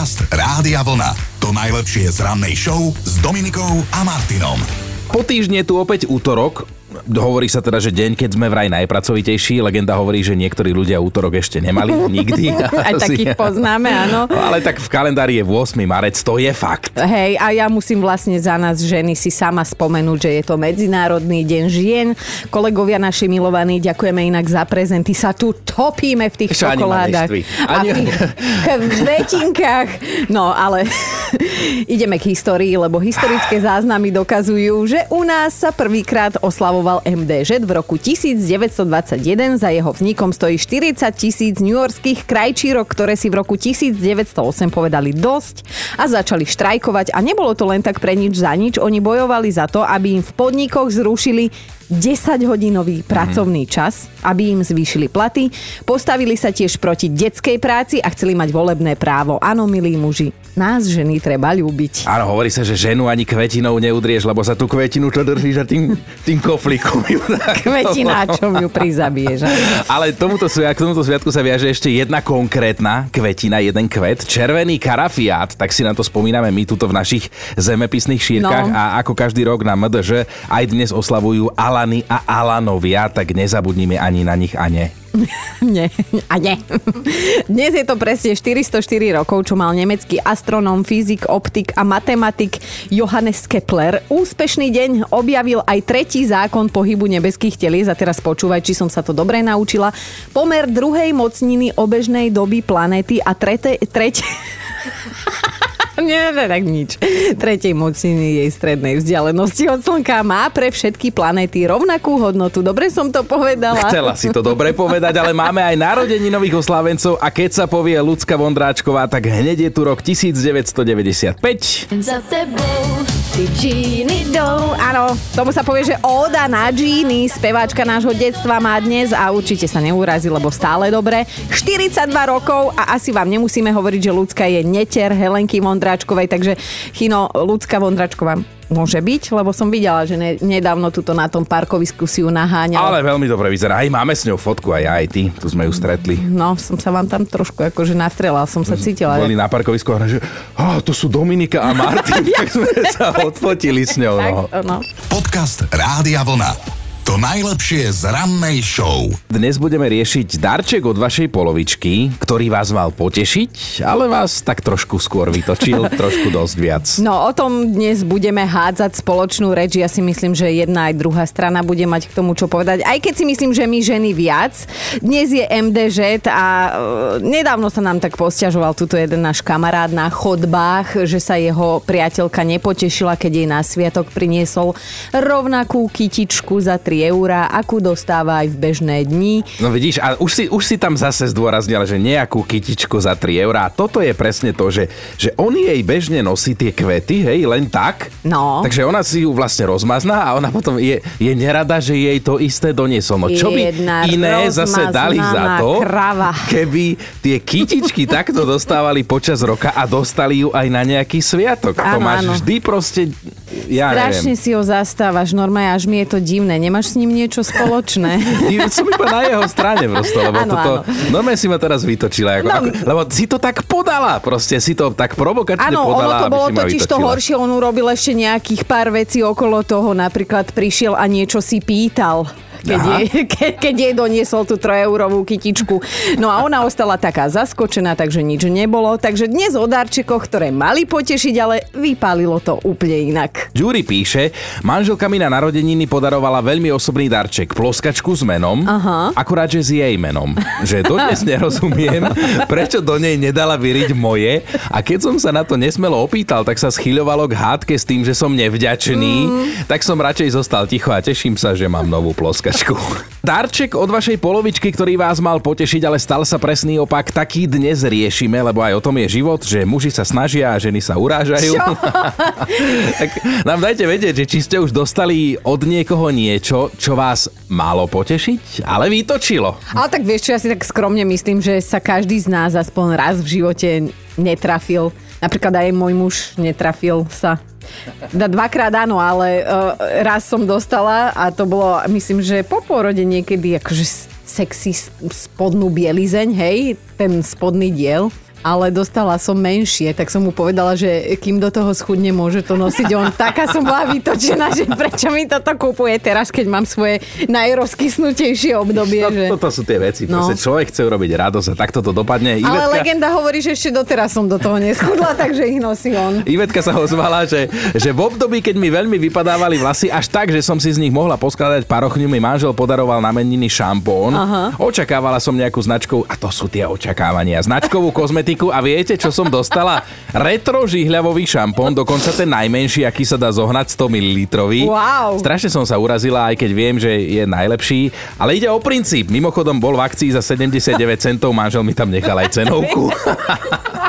Podcast Rádia Vlna. To najlepšie z rannej show s Dominikou a Martinom. Po týždne tu opäť útorok, Hovorí sa teda, že deň, keď sme vraj najpracovitejší. Legenda hovorí, že niektorí ľudia útorok ešte nemali nikdy. Aj takých poznáme, áno. No, ale tak v kalendári je 8. marec, to je fakt. Hej, a ja musím vlastne za nás ženy si sama spomenúť, že je to Medzinárodný deň žien. Kolegovia naši milovaní, ďakujeme inak za prezenty. Sa tu topíme v tých Ešte čokoládach. A v tých kvetinkách. No, ale ideme k histórii, lebo historické záznamy dokazujú, že u nás sa prvýkrát oslavoval MDŽ v roku 1921. Za jeho vznikom stojí 40 tisíc newyorských krajčírok, ktoré si v roku 1908 povedali dosť a začali štrajkovať. A nebolo to len tak pre nič za nič. Oni bojovali za to, aby im v podnikoch zrušili 10-hodinový pracovný čas, aby im zvýšili platy. Postavili sa tiež proti detskej práci a chceli mať volebné právo. Áno, milí muži, nás ženy treba ľúbiť. Áno, hovorí sa, že ženu ani kvetinou neudrieš, lebo sa tú kvetinu, čo držíš a tým, tým koflikom ju Kvetináčom ju prizabiješ. Ale tomuto, k tomuto sviatku sa viaže ešte jedna konkrétna kvetina, jeden kvet, červený karafiát, tak si na to spomíname my tuto v našich zemepisných šírkach No. a ako každý rok na MDŽ aj dnes oslavujú Alany a Alanovia, tak nezabudnime ani na nich a ne. Nie, a nie. Dnes je to presne 404 rokov, čo mal nemecký astronóm, fyzik, optik a matematik Johannes Kepler. Úspešný deň objavil aj tretí zákon pohybu nebeských telies a teraz počúvaj, či som sa to dobre naučila. Pomer druhej mocniny obežnej doby planéty a trete, tretie... Nie, nie, tak nič. Tretej mocniny jej strednej vzdialenosti od Slnka má pre všetky planéty rovnakú hodnotu. Dobre som to povedala. Chcela si to dobre povedať, ale máme aj narodení nových oslávencov a keď sa povie Lucka Vondráčková, tak hneď je tu rok 1995. Za tebou ty džíny jdou. Áno, tomu sa povie, že óda na džíny, speváčka nášho detstva má dnes a určite sa neurazí, lebo stále dobre. 42 rokov a asi vám nemusíme hovoriť, že ľudská je neter Helenky Vondráčkovej, takže Chino, ľudská Vondráčková môže byť, lebo som videla, že ne, nedávno tuto na tom parkovisku si ju naháňal. Ale veľmi dobre vyzerá. Aj máme s ňou fotku, aj ja, aj ty. Tu sme ju stretli. No, som sa vám tam trošku akože nastrelal, som sa cítila. Boli na parkovisku a hovorili, že oh, to sú Dominika a Martin, tak sme sa odfotili s ňou. No. Podcast Rádia Vlna. To najlepšie z rannej show. Dnes budeme riešiť darček od vašej polovičky, ktorý vás mal potešiť, ale vás tak trošku skôr vytočil, trošku dosť viac. No o tom dnes budeme hádzať spoločnú reč. Ja si myslím, že jedna aj druhá strana bude mať k tomu čo povedať. Aj keď si myslím, že my ženy viac. Dnes je MDŽ a e, nedávno sa nám tak posťažoval tuto jeden náš kamarát na chodbách, že sa jeho priateľka nepotešila, keď jej na sviatok priniesol rovnakú kytičku za 3 eurá, akú dostáva aj v bežné dni. No vidíš, a už si, už si tam zase zdôraznila, že nejakú kytičku za 3 eurá. Toto je presne to, že, že on jej bežne nosí tie kvety, hej, len tak. No. Takže ona si ju vlastne rozmazná a ona potom je, je nerada, že jej to isté doniesol. No čo by Jedna iné zase dali za to, krava. keby tie kytičky takto dostávali počas roka a dostali ju aj na nejaký sviatok. to Áno, máš áno. vždy proste, ja Strašne neviem. si ho zastávaš, normálne až mi je to divné. Nemáš s ním niečo spoločné? Som iba na jeho strane proste, lebo Áno, toto, áno. normálne si ma teraz vytočila. Ako, No. ako, lebo si to tak podala, proste si to tak provokačne ono podala, to aby bolo totiž to horšie, on urobil ešte nejakých pár vecí okolo toho, napríklad prišiel a niečo si pýtal. Keď Aha. jej, ke, keď jej doniesol tú 3-eurovú kytičku. No a ona ostala taká zaskočená, takže nič nebolo. Takže dnes o darčekoch, ktoré mali potešiť, ale vypálilo to úplne inak. Ďuri píše, manželka mi na narodeniny podarovala veľmi osobný darček, ploskačku s menom, Aha. akurát, že s jej menom. Že dodnes nerozumiem, prečo do nej nedala vyriť moje a keď som sa na to nesmelo opýtal, tak sa schyľovalo k hádke s tým, že som nevďačný, tak som radšej zostal ticho a teším sa, že mám novú ploskačku. Darček od vašej polovičky, ktorý vás mal potešiť, ale stal sa presný opak, taký dnes riešime, lebo aj o tom je život, že muži sa snažia a ženy sa urážajú. Čo? tak nám dajte vedieť, že či ste už dostali od niekoho niečo, čo vás malo potešiť, ale vytočilo. Ale tak vieš čo, ja si tak skromne myslím, že sa každý z nás aspoň raz v živote netrafil. Napríklad aj môj muž netrafil sa. Dvakrát áno, ale uh, raz som dostala a to bolo, myslím, že po pôrode niekedy akože sexy spodnú bielizeň, hej, ten spodný diel. Ale dostala som menšie, tak som mu povedala, že kým do toho schudne, môže to nosiť on. Taká som bola vytočená, že prečo mi toto kupuje teraz, keď mám svoje najrozkysnutejšie obdobie. No, že... toto sú tie veci. No. No. človek chce urobiť radosť a takto to dopadne. Ale legenda hovorí, že ešte doteraz som do toho neschudla, takže ich nosí on. Ivetka sa ozvala, že, že v období, keď mi veľmi vypadávali vlasy, až tak, že som si z nich mohla poskladať parochňu, mi manžel podaroval na meniny šampón. Aha. Očakávala som nejakú značku, a to sú tie očakávania, značkovú kozmetiku a viete, čo som dostala? Retro žihľavový šampón, dokonca ten najmenší, aký sa dá zohnať 100 ml. Wow. Strašne som sa urazila, aj keď viem, že je najlepší, ale ide o princíp. Mimochodom bol v akcii za 79 centov, manžel mi tam nechal aj cenovku.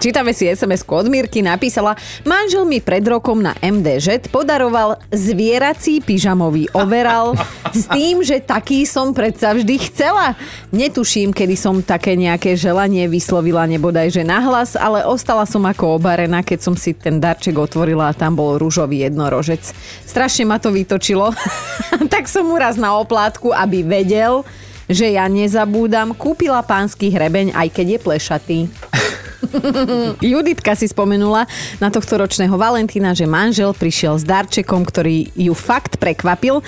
Čítame si sms od Mirky, napísala, manžel mi pred rokom na MDŽ podaroval zvierací pyžamový overal s tým, že taký som predsa vždy chcela. Netuším, kedy som také nejaké želanie vyslovila nebodaj, že nahlas, ale ostala som ako obarená, keď som si ten darček otvorila a tam bol rúžový jednorožec. Strašne ma to vytočilo, tak som mu raz na oplátku, aby vedel, že ja nezabúdam, kúpila pánsky hrebeň, aj keď je plešatý. Juditka si spomenula na tohto ročného Valentína, že manžel prišiel s darčekom, ktorý ju fakt prekvapil.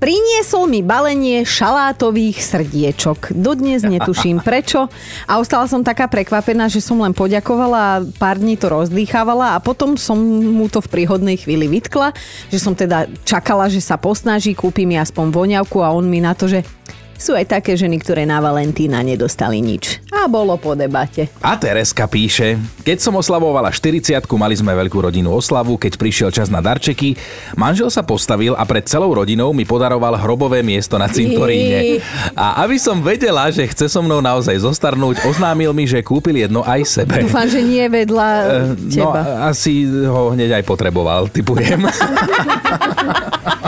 Priniesol mi balenie šalátových srdiečok. Dodnes netuším prečo a ostala som taká prekvapená, že som len poďakovala a pár dní to rozdýchávala a potom som mu to v príhodnej chvíli vytkla, že som teda čakala, že sa posnaží, kúpi mi aspoň voňavku a on mi na to, že sú aj také ženy, ktoré na Valentína nedostali nič. A bolo po debate. A Tereska píše, keď som oslavovala 40 mali sme veľkú rodinnú oslavu, keď prišiel čas na darčeky, manžel sa postavil a pred celou rodinou mi podaroval hrobové miesto na cintoríne. A aby som vedela, že chce so mnou naozaj zostarnúť, oznámil mi, že kúpil jedno aj sebe. Dúfam, že nie vedľa No, teba. asi ho hneď aj potreboval, typujem.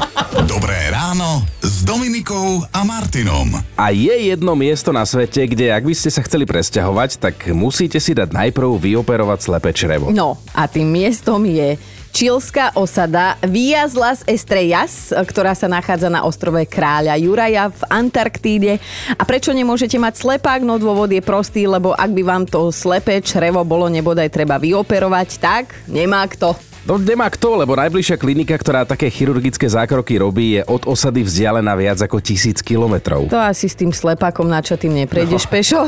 Dominikou a Martinom. A je jedno miesto na svete, kde ak by ste sa chceli presťahovať, tak musíte si dať najprv vyoperovať slepé črevo. No a tým miestom je čilská osada Villas Las Estrellas, ktorá sa nachádza na ostrove Kráľa Juraja v Antarktíde. A prečo nemôžete mať slepák? No dôvod je prostý, lebo ak by vám to slepé črevo bolo nebodaj treba vyoperovať, tak nemá kto. No nemá kto, lebo najbližšia klinika, ktorá také chirurgické zákroky robí, je od osady vzdialená viac ako tisíc kilometrov. To asi s tým slepákom načatým neprejdeš no. pešo.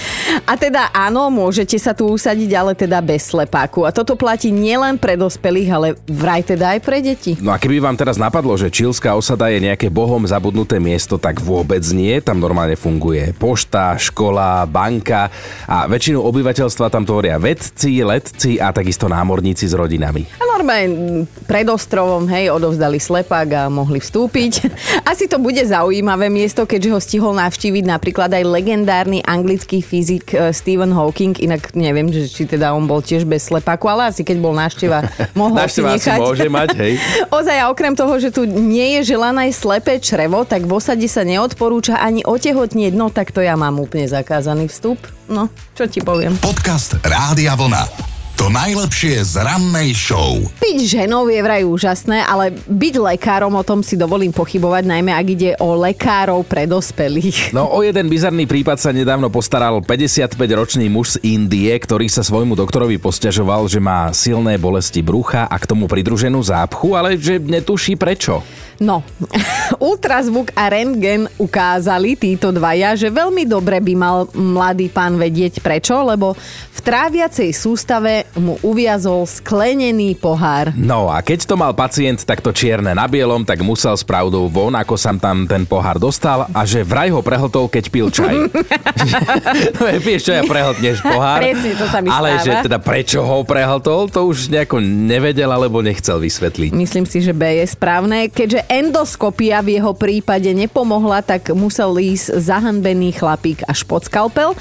A teda áno, môžete sa tu usadiť, ale teda bez slepáku. A toto platí nielen pre dospelých, ale vraj teda aj pre deti. No a keby vám teraz napadlo, že čilská osada je nejaké bohom zabudnuté miesto, tak vôbec nie. Tam normálne funguje pošta, škola, banka a väčšinu obyvateľstva tam tvoria vedci, letci a takisto námorníci s rodinami. A normálne pred ostrovom, hej, odovzdali slepák a mohli vstúpiť. Asi to bude zaujímavé miesto, keďže ho stihol navštíviť napríklad aj legendárny anglický fyzik eh, Stephen Hawking, inak neviem, že či teda on bol tiež bez slepáku, ale asi keď bol návšteva, mohol si nechať. môže mať, hej. Ozaj, a okrem toho, že tu nie je želané slepé črevo, tak v osade sa neodporúča ani otehotnieť, no tak to ja mám úplne zakázaný vstup. No, čo ti poviem. Podcast Rádia Vlna. To najlepšie z rannej show. Byť ženou je vraj úžasné, ale byť lekárom o tom si dovolím pochybovať, najmä ak ide o lekárov pre dospelých. No o jeden bizarný prípad sa nedávno postaral 55-ročný muž z Indie, ktorý sa svojmu doktorovi posťažoval, že má silné bolesti brucha a k tomu pridruženú zápchu, ale že netuší prečo. No, ultrazvuk a rentgen ukázali títo dvaja, že veľmi dobre by mal mladý pán vedieť prečo, lebo v tráviacej sústave mu uviazol sklenený pohár. No a keď to mal pacient takto čierne na bielom, tak musel s pravdou von, ako sa tam ten pohár dostal a že vraj ho prehltol, keď pil čaj. no, vieš čo, ja prehltneš pohár. Presne, to sa mi Ale stáva. že teda prečo ho prehltol, to už nejako nevedel alebo nechcel vysvetliť. Myslím si, že B je správne. Keďže endoskopia v jeho prípade nepomohla, tak musel ísť zahanbený chlapík až pod skalpel.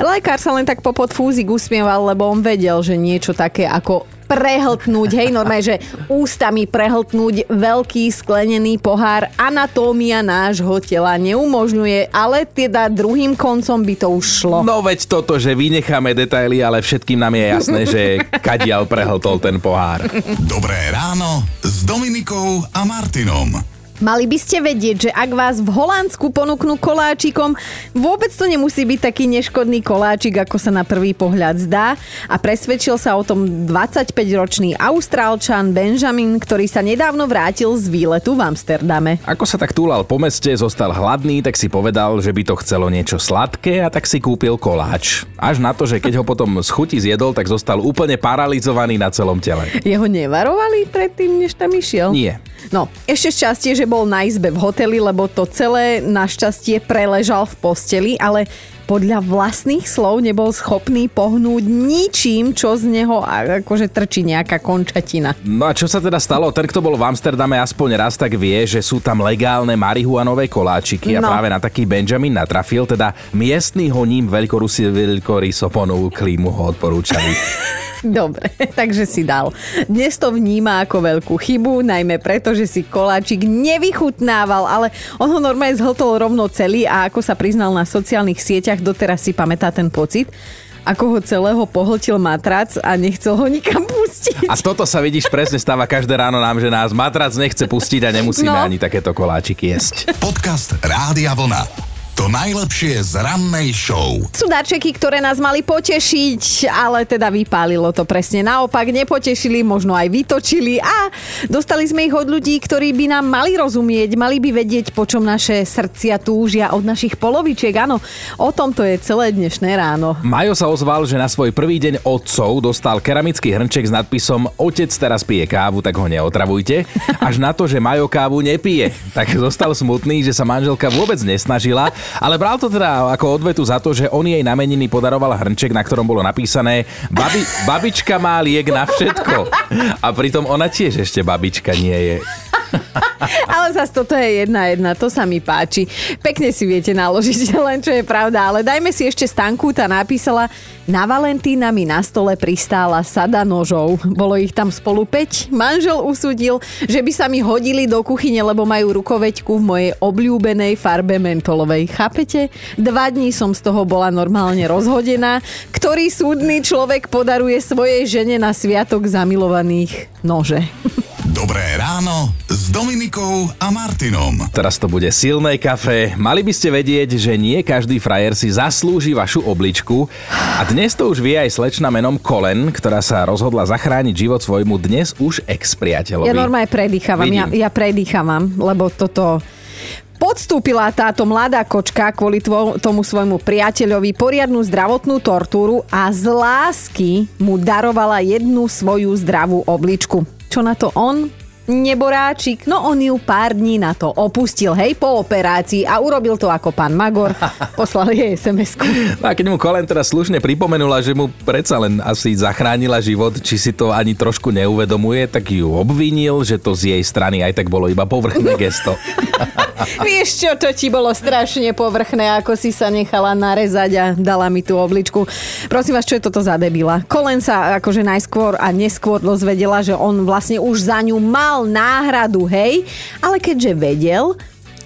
Lekár sa len tak po podfúzik usmieval, lebo on vedel, že niečo také ako prehltnúť, hej, normálne, že ústami prehltnúť veľký sklenený pohár anatómia nášho tela neumožňuje, ale teda druhým koncom by to už šlo. No veď toto, že vynecháme detaily, ale všetkým nám je jasné, že kadial prehltol ten pohár. Dobré ráno s Dominikou a Martinom. Mali by ste vedieť, že ak vás v Holandsku ponúknú koláčikom, vôbec to nemusí byť taký neškodný koláčik, ako sa na prvý pohľad zdá. A presvedčil sa o tom 25-ročný Austrálčan Benjamin, ktorý sa nedávno vrátil z výletu v Amsterdame. Ako sa tak túlal po meste, zostal hladný, tak si povedal, že by to chcelo niečo sladké a tak si kúpil koláč. Až na to, že keď ho potom z chuti zjedol, tak zostal úplne paralizovaný na celom tele. Jeho nevarovali predtým, než tam išiel? Nie. No, ešte šťastie, že bol na izbe v hoteli, lebo to celé našťastie preležal v posteli, ale podľa vlastných slov nebol schopný pohnúť ničím, čo z neho a- akože trčí nejaká končatina. No a čo sa teda stalo? Ten, kto bol v Amsterdame aspoň raz, tak vie, že sú tam legálne marihuanové koláčiky a No. práve na taký Benjamin natrafil, teda miestný ho ním veľkorusi veľkoryso ponúkli mu ho odporúčali. Dobre, takže si dal. Dnes to vníma ako veľkú chybu, najmä preto, že si koláčik nevychutnával, ale on ho normálne zhltol rovno celý a ako sa priznal na sociálnych sieťach, doteraz si pamätá ten pocit, ako ho celého pohltil matrac a nechcel ho nikam pustiť. A toto sa vidíš presne stáva každé ráno nám, že nás matrac nechce pustiť a nemusíme No. ani takéto koláčiky jesť. Podcast Rádia Vlna. To najlepšie z rannej show. Sú darčeky, ktoré nás mali potešiť, ale teda vypálilo to presne naopak. Nepotešili, možno aj vytočili a dostali sme ich od ľudí, ktorí by nám mali rozumieť, mali by vedieť, po čom naše srdcia túžia od našich polovičiek. Áno, o tom to je celé dnešné ráno. Majo sa ozval, že na svoj prvý deň otcov dostal keramický hrnček s nadpisom Otec teraz pije kávu, tak ho neotravujte. Až na to, že Majo kávu nepije. Tak zostal smutný, že sa manželka vôbec nesnažila, ale bral to teda ako odvetu za to, že on jej na podaroval hrnček, na ktorom bolo napísané Babi, babička má liek na všetko. A pritom ona tiež ešte babička nie je. Ale zase toto je jedna jedna, to sa mi páči. Pekne si viete naložiť, len čo je pravda. Ale dajme si ešte stanku, tá napísala, na Valentína mi na stole pristála sada nožov. Bolo ich tam spolu 5. Manžel usúdil, že by sa mi hodili do kuchyne, lebo majú rukoveťku v mojej obľúbenej farbe mentolovej. Chápete? Dva dní som z toho bola normálne rozhodená. Ktorý súdny človek podaruje svojej žene na sviatok zamilovaných nože? Dobré ráno s Dominikou a Martinom. Teraz to bude silné kafe. Mali by ste vedieť, že nie každý frajer si zaslúži vašu obličku. A dnes to už vie aj slečna menom Kolen, ktorá sa rozhodla zachrániť život svojmu dnes už ex-priateľovi. Ja normálne predýchavam, ja, Vidím. ja predýchavam, lebo toto... Podstúpila táto mladá kočka kvôli tvo- tomu svojmu priateľovi poriadnu zdravotnú tortúru a z lásky mu darovala jednu svoju zdravú obličku. Čo na to on? Neboráčik, no on ju pár dní na to opustil, hej, po operácii a urobil to ako pán Magor, poslal jej SMS-ku. No a keď mu Kolen teraz slušne pripomenula, že mu predsa len asi zachránila život, či si to ani trošku neuvedomuje, tak ju obvinil, že to z jej strany aj tak bolo iba povrchné gesto. Vieš čo, to ti bolo strašne povrchné, ako si sa nechala narezať a dala mi tú obličku. Prosím vás, čo je toto za debila? Kolen sa akože najskôr a neskôr dozvedela, že on vlastne už za ňu mal náhradu, hej? Ale keďže vedel,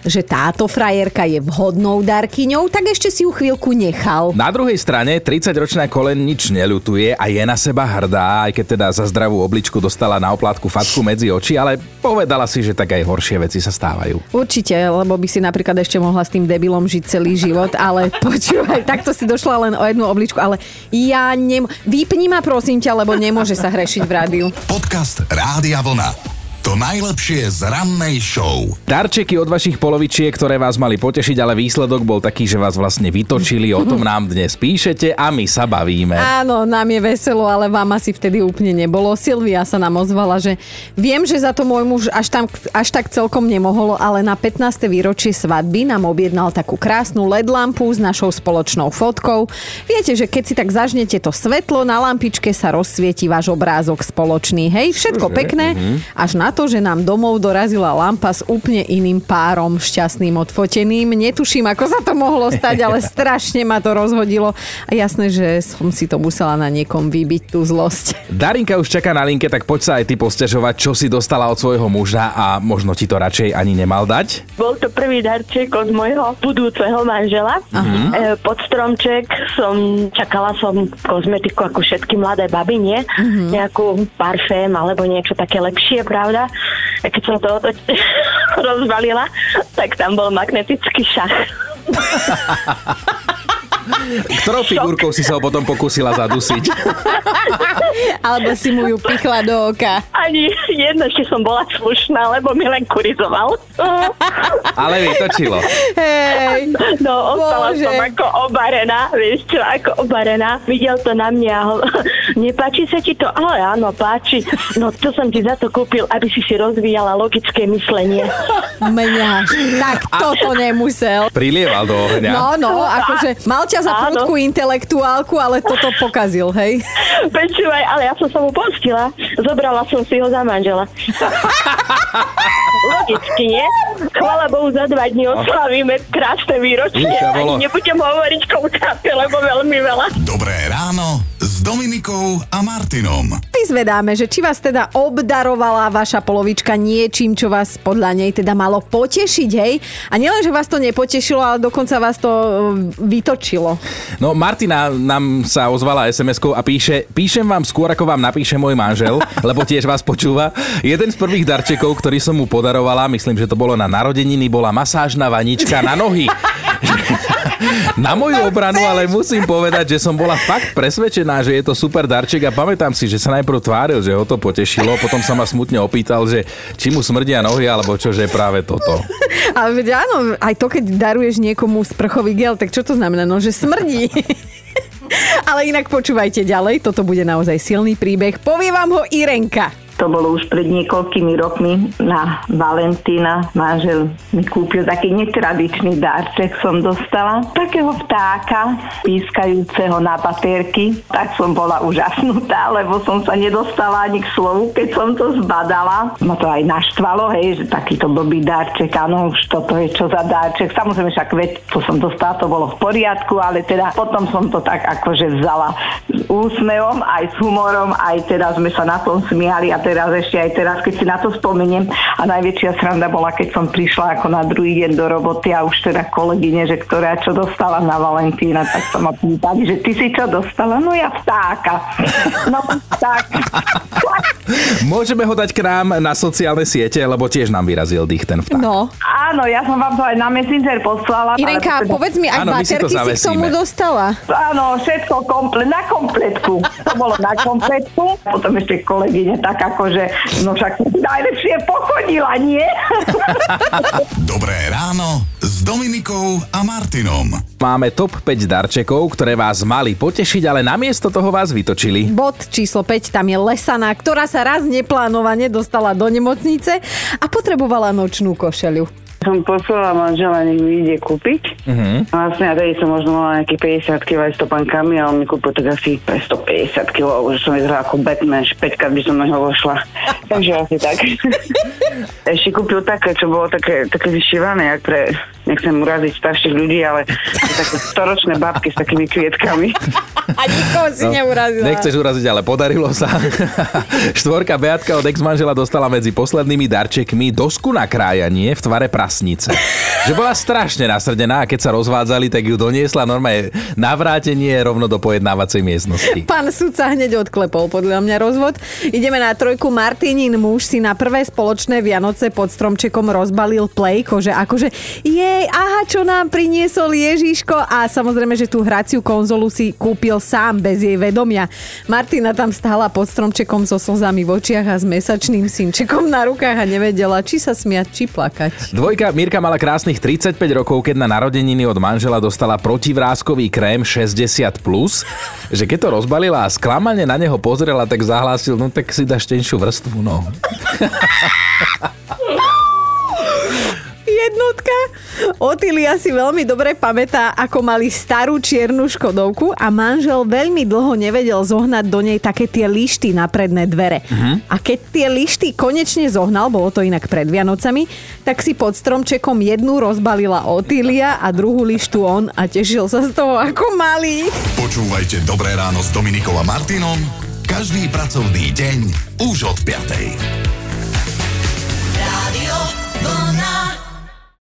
že táto frajerka je vhodnou darkyňou, tak ešte si ju chvíľku nechal. Na druhej strane 30-ročná Kolen nič neľutuje a je na seba hrdá, aj keď teda za zdravú obličku dostala na oplátku facku medzi oči, ale povedala si, že tak aj horšie veci sa stávajú. Určite, lebo by si napríklad ešte mohla s tým debilom žiť celý život, ale počúvaj, takto si došla len o jednu obličku, ale ja nem... Vypni ma prosím ťa, lebo nemôže sa hrešiť v rádiu. Podcast Rádia Vlna. To najlepšie z rannej show. Darčeky od vašich polovičiek, ktoré vás mali potešiť, ale výsledok bol taký, že vás vlastne vytočili, o tom nám dnes píšete a my sa bavíme. Áno, nám je veselo, ale vám asi vtedy úplne nebolo. Silvia sa nám ozvala, že viem, že za to môj muž až, tam, až tak celkom nemohol, ale na 15. výročie svadby nám objednal takú krásnu LED lampu s našou spoločnou fotkou. Viete, že keď si tak zažnete to svetlo, na lampičke sa rozsvieti váš obrázok spoločný. Hej, všetko pekné, až na to, že nám domov dorazila lampa s úplne iným párom, šťastným, odfoteným. Netuším, ako sa to mohlo stať, ale strašne ma to rozhodilo. A jasné, že som si to musela na niekom vybiť, tú zlosť. Darinka už čaká na linke, tak poď sa aj ty posťažovať, čo si dostala od svojho muža a možno ti to radšej ani nemal dať. Bol to prvý darček od môjho budúceho manžela. E, pod stromček som, čakala som kozmetiku ako všetky mladé baby, nie? Nejakú parfém alebo niečo také lepšie, pravda? A keď som to otočila, rozbalila, tak tam bol magnetický šach. Ktorou figurkou si sa ho potom pokúsila zadusiť? Alebo si mu ju pichla do oka. Ani jedno, že som bola slušná, lebo mi len kurizoval. Ale vytočilo. Hej. No, ostala Bože. som ako obarená, vieš čo, ako obarená. Videl to na mňa a ho- nepáči sa ti to? Ale áno, páči. No, to som ti za to kúpil, aby si si rozvíjala logické myslenie. Mňaž. Tak toto nemusel. Prilieval do ohňa. No, no, akože mal ťa za Áno. prudkú intelektuálku, ale toto pokazil, hej? Počúvaj, ale ja som sa mu postila. Zobrala som si ho za manžela. Logicky, nie? Chvala Bohu, za dva dní oslavíme krásne výročie. A nebudem hovoriť koľkáte, lebo veľmi veľa. Dobré ráno Dominikou a Martinom. Vyzvedáme, že či vás teda obdarovala vaša polovička niečím, čo vás podľa nej teda malo potešiť, hej? A nielen, že vás to nepotešilo, ale dokonca vás to e, vytočilo. No Martina nám sa ozvala SMS-kou a píše, píšem vám skôr, ako vám napíše môj manžel, lebo tiež vás počúva. Jeden z prvých darčekov, ktorý som mu podarovala, myslím, že to bolo na narodeniny, bola masážna vanička na nohy. Na moju obranu ale musím povedať, že som bola fakt presvedčená, že je to super darček a pamätám si, že sa najprv tváril, že ho to potešilo, potom sa ma smutne opýtal, že či mu smrdia nohy, alebo čo, že je práve toto. Ale veď áno, aj to, keď daruješ niekomu sprchový gel, tak čo to znamená? No, že smrdí. Ale inak počúvajte ďalej, toto bude naozaj silný príbeh. Povie vám ho Irenka. To bolo už pred niekoľkými rokmi na Valentína. Manžel mi kúpil taký netradičný darček, som dostala. Takého vtáka, pískajúceho na baterky. Tak som bola úžasnutá, lebo som sa nedostala ani k slovu, keď som to zbadala. Ma to aj naštvalo, hej, že takýto blbý darček, áno, už toto je čo za darček. Samozrejme však veď, to som dostala, to bolo v poriadku, ale teda potom som to tak akože vzala s úsmevom, aj s humorom, aj teda sme sa na tom smiali a teraz ešte aj teraz, keď si na to spomeniem a najväčšia sranda bola, keď som prišla ako na druhý deň do roboty a už teda kolegyne, že ktorá čo dostala na Valentína, tak sa ma pýtali, že ty si čo dostala? No ja vtáka. No tak. Môžeme ho dať k nám na sociálne siete, lebo tiež nám vyrazil dých ten vták. No. Áno, ja som vám to aj na Messenger poslala. Irenka, ale- povedz mi, aj Áno, si baterky si, k tomu dostala? Áno, všetko komple- na kompletku. To bolo na kompletku. Potom ešte kolegyne tak akože, no však najlepšie pochodila, nie? Dobré ráno s Dominikou a Martinom. Máme top 5 darčekov, ktoré vás mali potešiť, ale namiesto toho vás vytočili. Bod číslo 5, tam je Lesana, ktorá sa raz neplánovane dostala do nemocnice a potrebovala nočnú košeľu. Som poslala manžela, nech mi ide kúpiť. Uh-huh. Vlastne a tedy som možno mala nejakých 50 kg aj stopankami a on mi kúpil tak asi pre 150 kg, už som vyzerala ako Batman, že 5 krát by som na ňo vošla. Takže asi tak. Ešte kúpil také, čo bolo také, také vyšívané, jak pre, nechcem uraziť starších ľudí, ale také storočné babky s takými kvietkami. A nikoho si neurazila. No, Nechceš uraziť, ale podarilo sa. Štvorka Beatka od ex-manžela dostala medzi poslednými darčekmi dosku na krájanie v tvare prasnice. Že bola strašne nasrdená a keď sa rozvádzali, tak ju doniesla normálne navrátenie rovno do pojednávacej miestnosti. Pán sudca hneď odklepol podľa mňa rozvod. Ideme na trojku. Martinin muž si na prvé spoločné Vianoce pod stromčekom rozbalil plejko, že akože jej, aha, čo nám priniesol Ježiško a samozrejme, že tú hraciu konzolu si kúpil sám bez jej vedomia. Martina tam stála pod stromčekom so slzami v očiach a s mesačným synčekom na rukách a nevedela, či sa smiať, či plakať. Dvojka Mirka mala krásnych 35 rokov, keď na narodeniny od manžela dostala protivrázkový krém 60+, plus, že keď to rozbalila a sklamane na neho pozrela, tak zahlásil, no tak si dáš tenšiu vrstvu, no. Jednotka. Otilia si veľmi dobre pamätá, ako mali starú čiernu škodovku a manžel veľmi dlho nevedel zohnať do nej také tie lišty na predné dvere. A keď tie lišty konečne zohnal, bolo to inak pred Vianocami, tak si pod stromčekom jednu rozbalila Otilia a druhú lištu on a tešil sa z toho ako malý. Počúvajte Dobré ráno s Dominikou a Martinom každý pracovný deň už od 5.